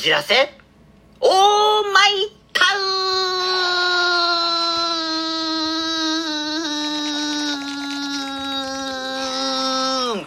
じらせオーマイタウン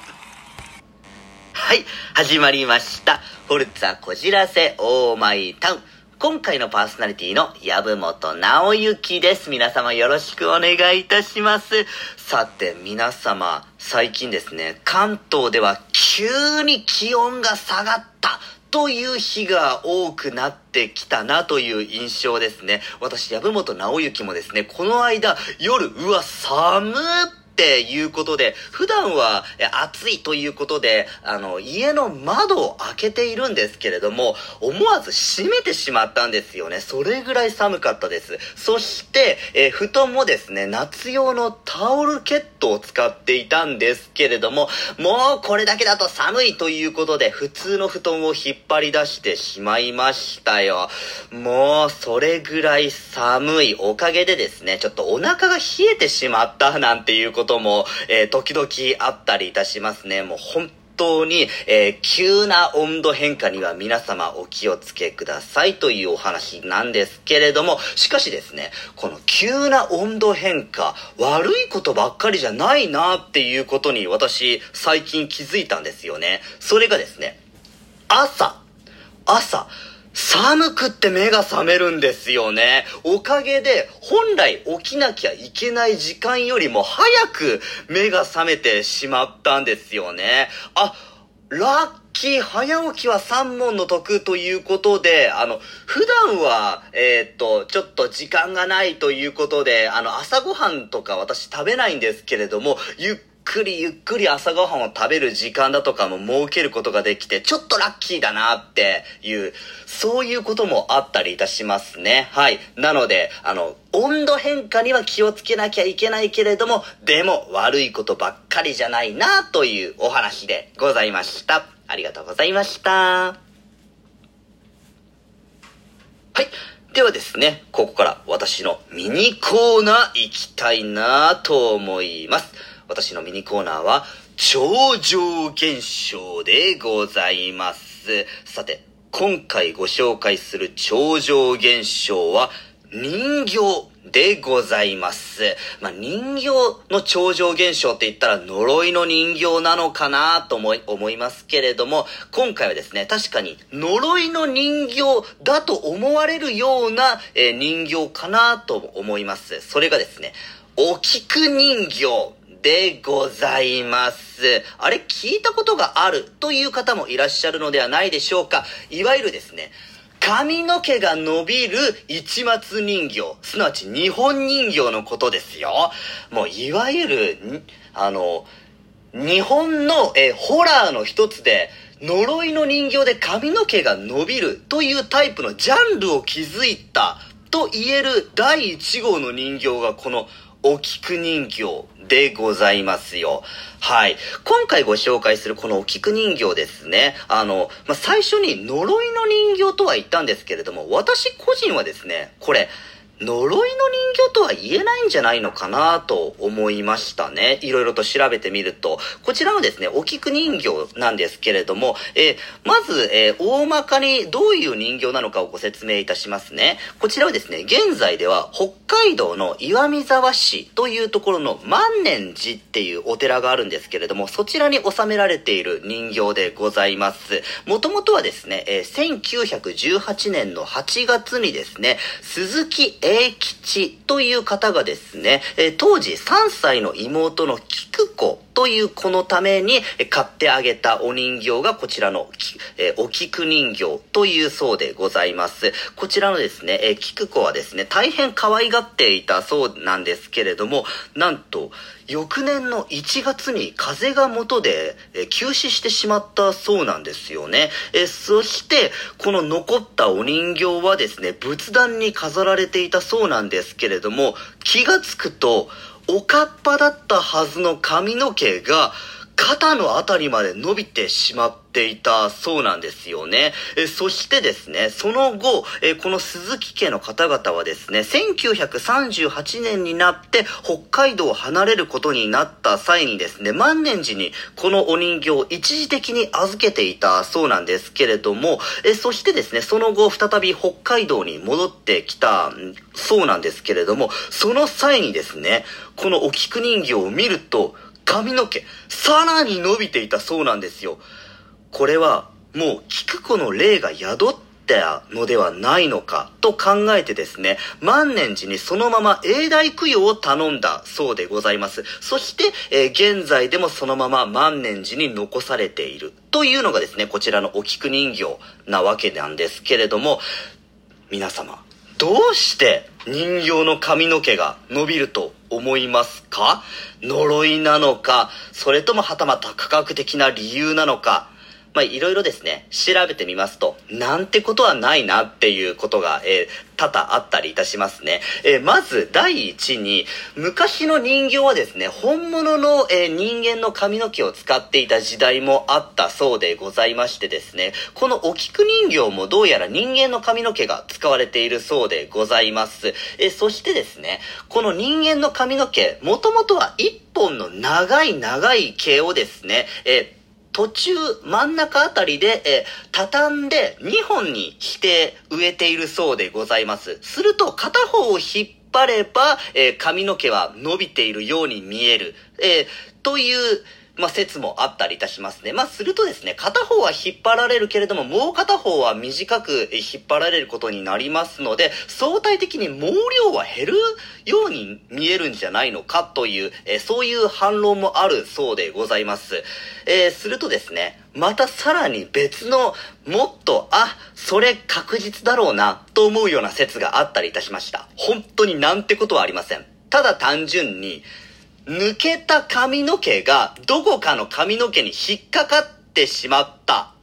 はい、始まりました。フォルツァこじらせオーマイタウン。今回のパーソナリティの籔本直之です。皆様よろしくお願いいたします。さて、皆様、最近ですね、関東では急に気温が下がった。という日が多くなってきたなという印象ですね。私、籔本直之もですね、この間、夜、うわ、寒っっていうことで、普段はえ暑いということで、あの、家の窓を開けているんですけれども、思わず閉めてしまったんですよね。それぐらい寒かったです。そして、えー布団もですね、夏用のタオルケットを使っていたんですけれども、もうこれだけだと寒いということで、普通の布団を引っ張り出してしまいましたよ。もう、それぐらい寒いおかげでですね、ちょっとお腹が冷えてしまったなんていうことことも、えー時々あったりいたしますね。もう本当に、えー急な温度変化には皆様お気をつけくださいというお話なんですけれども、しかしですね、この急な温度変化、悪いことばっかりじゃないなっていうことに私最近気づいたんですよね。それがですね、朝、朝、寒くって目が覚めるんですよね。おかげで、本来起きなきゃいけない時間よりも早く目が覚めてしまったんですよね。あ、ラッキー、早起きは三問の得ということで、あの、普段は、えーっと、ちょっと時間がないということで、あの、朝ごはんとか私食べないんですけれども、ゆっくりゆっくり朝ごはんを食べる時間だとかも設けることができて、ちょっとラッキーだなっていう、そういうこともあったりいたしますね。はい。なので、あの、温度変化には気をつけなきゃいけないけれども、でも悪いことばっかりじゃないなというお話でございました。ありがとうございました。はい。ではですね、ここから私のミニコーナー行きたいなと思います。私のミニコーナーは、超常現象でございます。さて、今回ご紹介する超常現象は、人形でございます。まあ、人形の超常現象って言ったら呪いの人形なのかなと思い思いますけれども、今回はですね、確かに呪いの人形だと思われるような、えー人形かなと思います。それがですね、お菊人形でございます。あれ聞いたことがあるという方もいらっしゃるのではないでしょうか。いわゆるですね、髪の毛が伸びる市松人形、すなわち日本人形のことですよ。もういわゆる、あの、日本のえホラーの一つで、呪いの人形で髪の毛が伸びるというタイプのジャンルを築いたと言える第一号の人形がこのお菊人形でございますよ。はい。今回ご紹介するこのお菊人形ですね。あの、まあ、最初に呪いの人形とは言ったんですけれども、私個人はですね、これ、呪いの人形とは言えないんじゃないのかなと思いましたね。いろいろと調べてみると。こちらはですね、お菊人形なんですけれども、えーまず、えー大まかにどういう人形なのかをご説明いたしますね。こちらはですね、現在では北海道の岩見沢市というところの万年寺っていうお寺があるんですけれども、そちらに収められている人形でございます。もともとはですね、えー1918年の8月にですね、鈴木英吉という方がですね、え当時3歳の妹の菊子という子のためにえ買ってあげたお人形がこちらの、えーお菊人形というそうでございます。こちらのですね、えー菊子はですね、大変可愛がっていたそうなんですけれども、なんと、翌年の1月に風邪が元で、えー休止してしまったそうなんですよね。えーそして、この残ったお人形はですね、仏壇に飾られていたそうなんですけれども、気がつくと、おかっぱだったはずの髪の毛が、肩のあたりまで伸びてしまっていたそうなんですよね。えそしてですね、その後、えこの鈴木家の方々はですね、1938年になって北海道を離れることになった際にですね、万年寺にこのお人形を一時的に預けていたそうなんですけれども、えそしてですね、その後再び北海道に戻ってきたそうなんですけれども、その際にですね、このお菊人形を見ると、髪の毛、さらに伸びていたそうなんですよ。これは、もう、菊子の霊が宿ったのではないのかと考えてですね、万年寺にそのまま永代供養を頼んだそうでございます。そして、えー、現在でもそのまま万年寺に残されているというのがですね、こちらのお菊人形なわけなんですけれども、皆様、どうして人形の髪の毛が伸びると思いますか？呪いなのか、それともはたまた科学的な理由なのか、まあ、いろいろですね、調べてみますと、なんてことはないなっていうことが、えー、多々あったりいたしますね。えー、まず、第一に、昔の人形はですね、本物の、えー、人間の髪の毛を使っていた時代もあったそうでございましてですね、このお菊人形もどうやら人間の髪の毛が使われているそうでございます。えそしてですね、この人間の髪の毛、もともとは一本の長い長い毛をですね、え途中真ん中あたりで、え畳んで2本にして植えているそうでございます。すると片方を引っ張れば、えー、髪の毛は伸びているように見える。えー、という、まあ、説もあったりいたしますね。まあ、するとですね、片方は引っ張られるけれども、もう片方は短く引っ張られることになりますので、相対的に毛量は減るように見えるんじゃないのかという、えー、そういう反論もあるそうでございます。えー、するとですね、またさらに別の、もっと、あ、それ確実だろうな、と思うような説があったりいたしました。本当になんてことはありません。ただ単純に、抜けた髪の毛がどこかの髪の毛に引っかかってしまった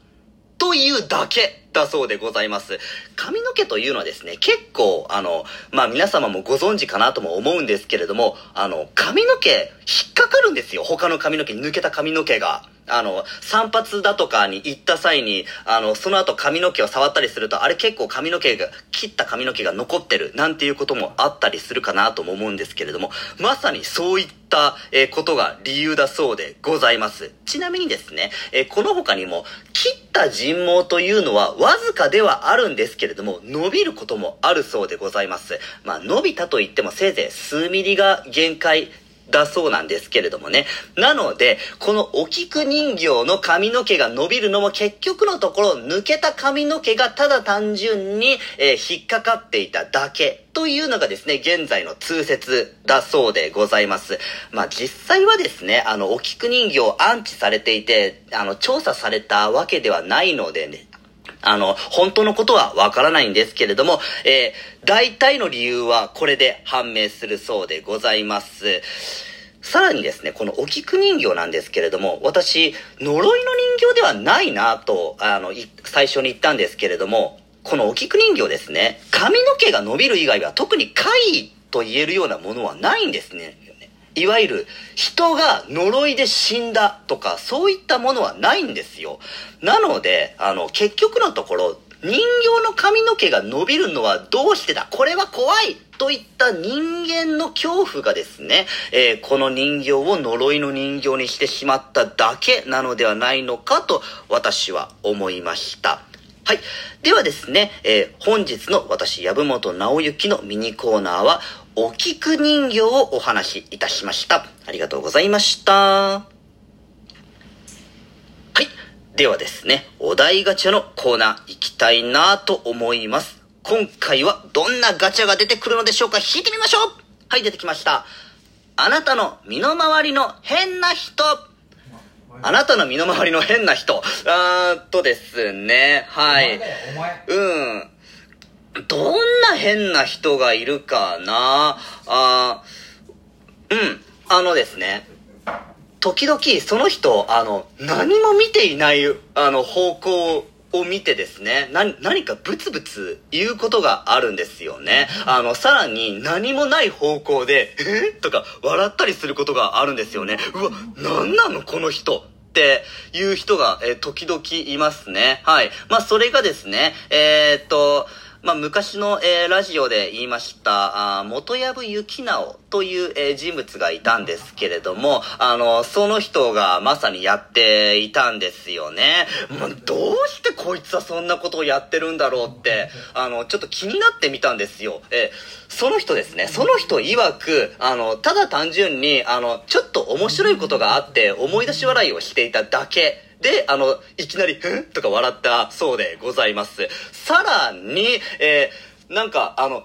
というだけだそうでございます。髪の毛というのはですね、結構、あの、まあ、皆様もご存知かなとも思うんですけれども、あの、髪の毛引っかかるんですよ。他の髪の毛に抜けた髪の毛が。あの、散髪だとかに行った際に、あの、その後髪の毛を触ったりすると、あれ結構髪の毛が、切った髪の毛が残ってる、なんていうこともあったりするかなとも思うんですけれども、まさにそういった、え、ことが理由だそうでございます。ちなみにですね、え、この他にも、切った人毛というのはわずかではあるんですけれども、伸びることもあるそうでございます。まあ、伸びたと言ってもせいぜい数ミリが限界だそうなんですけれどもね。なので、このお菊人形の髪の毛が伸びるのも結局のところ抜けた髪の毛がただ単純に、えー、引っかかっていただけというのがですね、現在の通説だそうでございます。まあ実際はですね、あの、お菊人形安置されていて、あの、調査されたわけではないのでね、あの、本当のことはわからないんですけれども、えー、大体の理由はこれで判明するそうでございます。さらにですね、このお菊人形なんですけれども、私、呪いの人形ではないなと、あの、最初に言ったんですけれども、このお菊人形ですね、髪の毛が伸びる以外は特に怪異と言えるようなものはないんですね。いわゆる人が呪いで死んだとかそういったものはないんですよ。なので、あの、結局のところ、人形の髪の毛が伸びるのはどうしてだこれは怖いといった人間の恐怖がですね、えー、この人形を呪いの人形にしてしまっただけなのではないのかと私は思いました。はい。ではですね、えー、本日の私、籔本直之のミニコーナーは、お菊人形をお話しいたしました。ありがとうございました。はい。ではですね、お題ガチャのコーナー行きたいなと思います。今回はどんなガチャが出てくるのでしょうか引いてみましょうはい、出てきました。あなたの身の回りの変な人あなたの身の回りの変な人。あーっとですね。はい。うん。どんな変な人がいるかな？あうん。あのですね。時々その人、あの、何も見ていない、あの、方向を見てですね、な、何かブツブツ言うことがあるんですよね。あの、さらに何もない方向で、え？とか笑ったりすることがあるんですよね。うわ、なんなの？この人。っていう人が、えー、時々いますね。はい。まあ、それがですね、えー、っと、まあ、昔の、えー、ラジオで言いました、あ元藪幸直という、えー、人物がいたんですけれども、あの、その人がまさにやっていたんですよね。まあ、どうしてこいつはそんなことをやってるんだろうって、あの、ちょっと気になってみたんですよ。えー、その人ですね、その人曰く、あの、ただ単純に、あの、ちょっと面白いことがあって思い出し笑いをしていただけ。で、あの、いきなり、ふん？とか笑ったそうでございます。さらに、えー、なんか、あの、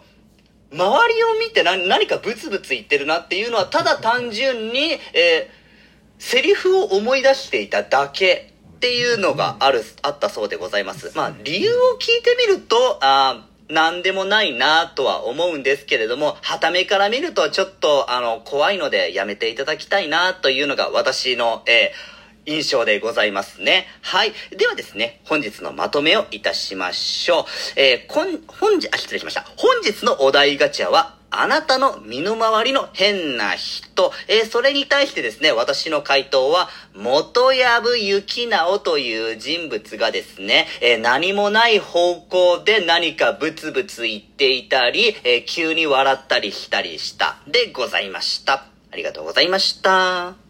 周りを見て何何かブツブツ言ってるなっていうのは、ただ単純に、えー、セリフを思い出していただけっていうのがある、あったそうでございます。まあ、理由を聞いてみると、あなんでもないなとは思うんですけれども、はためから見るとちょっと、あの、怖いのでやめていただきたいなというのが私の、えー印象でございますね。はい。ではですね、本日のまとめをいたしましょう。えー、こん、本日、あ、失礼しました。本日のお題ガチャは、あなたの身の回りの変な人。えー、それに対してですね、私の回答は、元藪幸直という人物がですね、えー、何もない方向で何かブツブツ言っていたり、えー、急に笑ったりしたりした。でございました。ありがとうございました。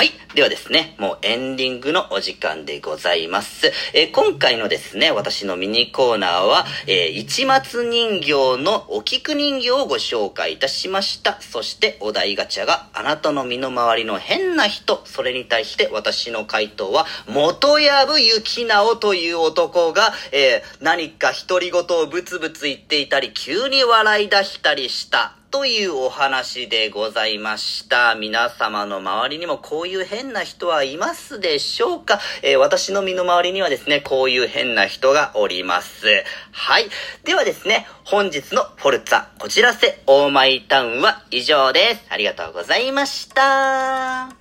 はい。ではですね、もうエンディングのお時間でございます。えー、今回のですね、私のミニコーナーは、えー、市松人形のお菊人形をご紹介いたしました。そしてお題ガチャがあなたの身の回りの変な人。それに対して私の回答は、元藪幸直という男が、えー、何か独り言をブツブツ言っていたり、急に笑い出したりした。というお話でございました。皆様の周りにもこういう変な人はいますでしょうか、えー、私の身の回りにはですね、こういう変な人がおります。はい。ではですね、本日のフォルツァ、こちらせ、オーマイタウンは以上です。ありがとうございました。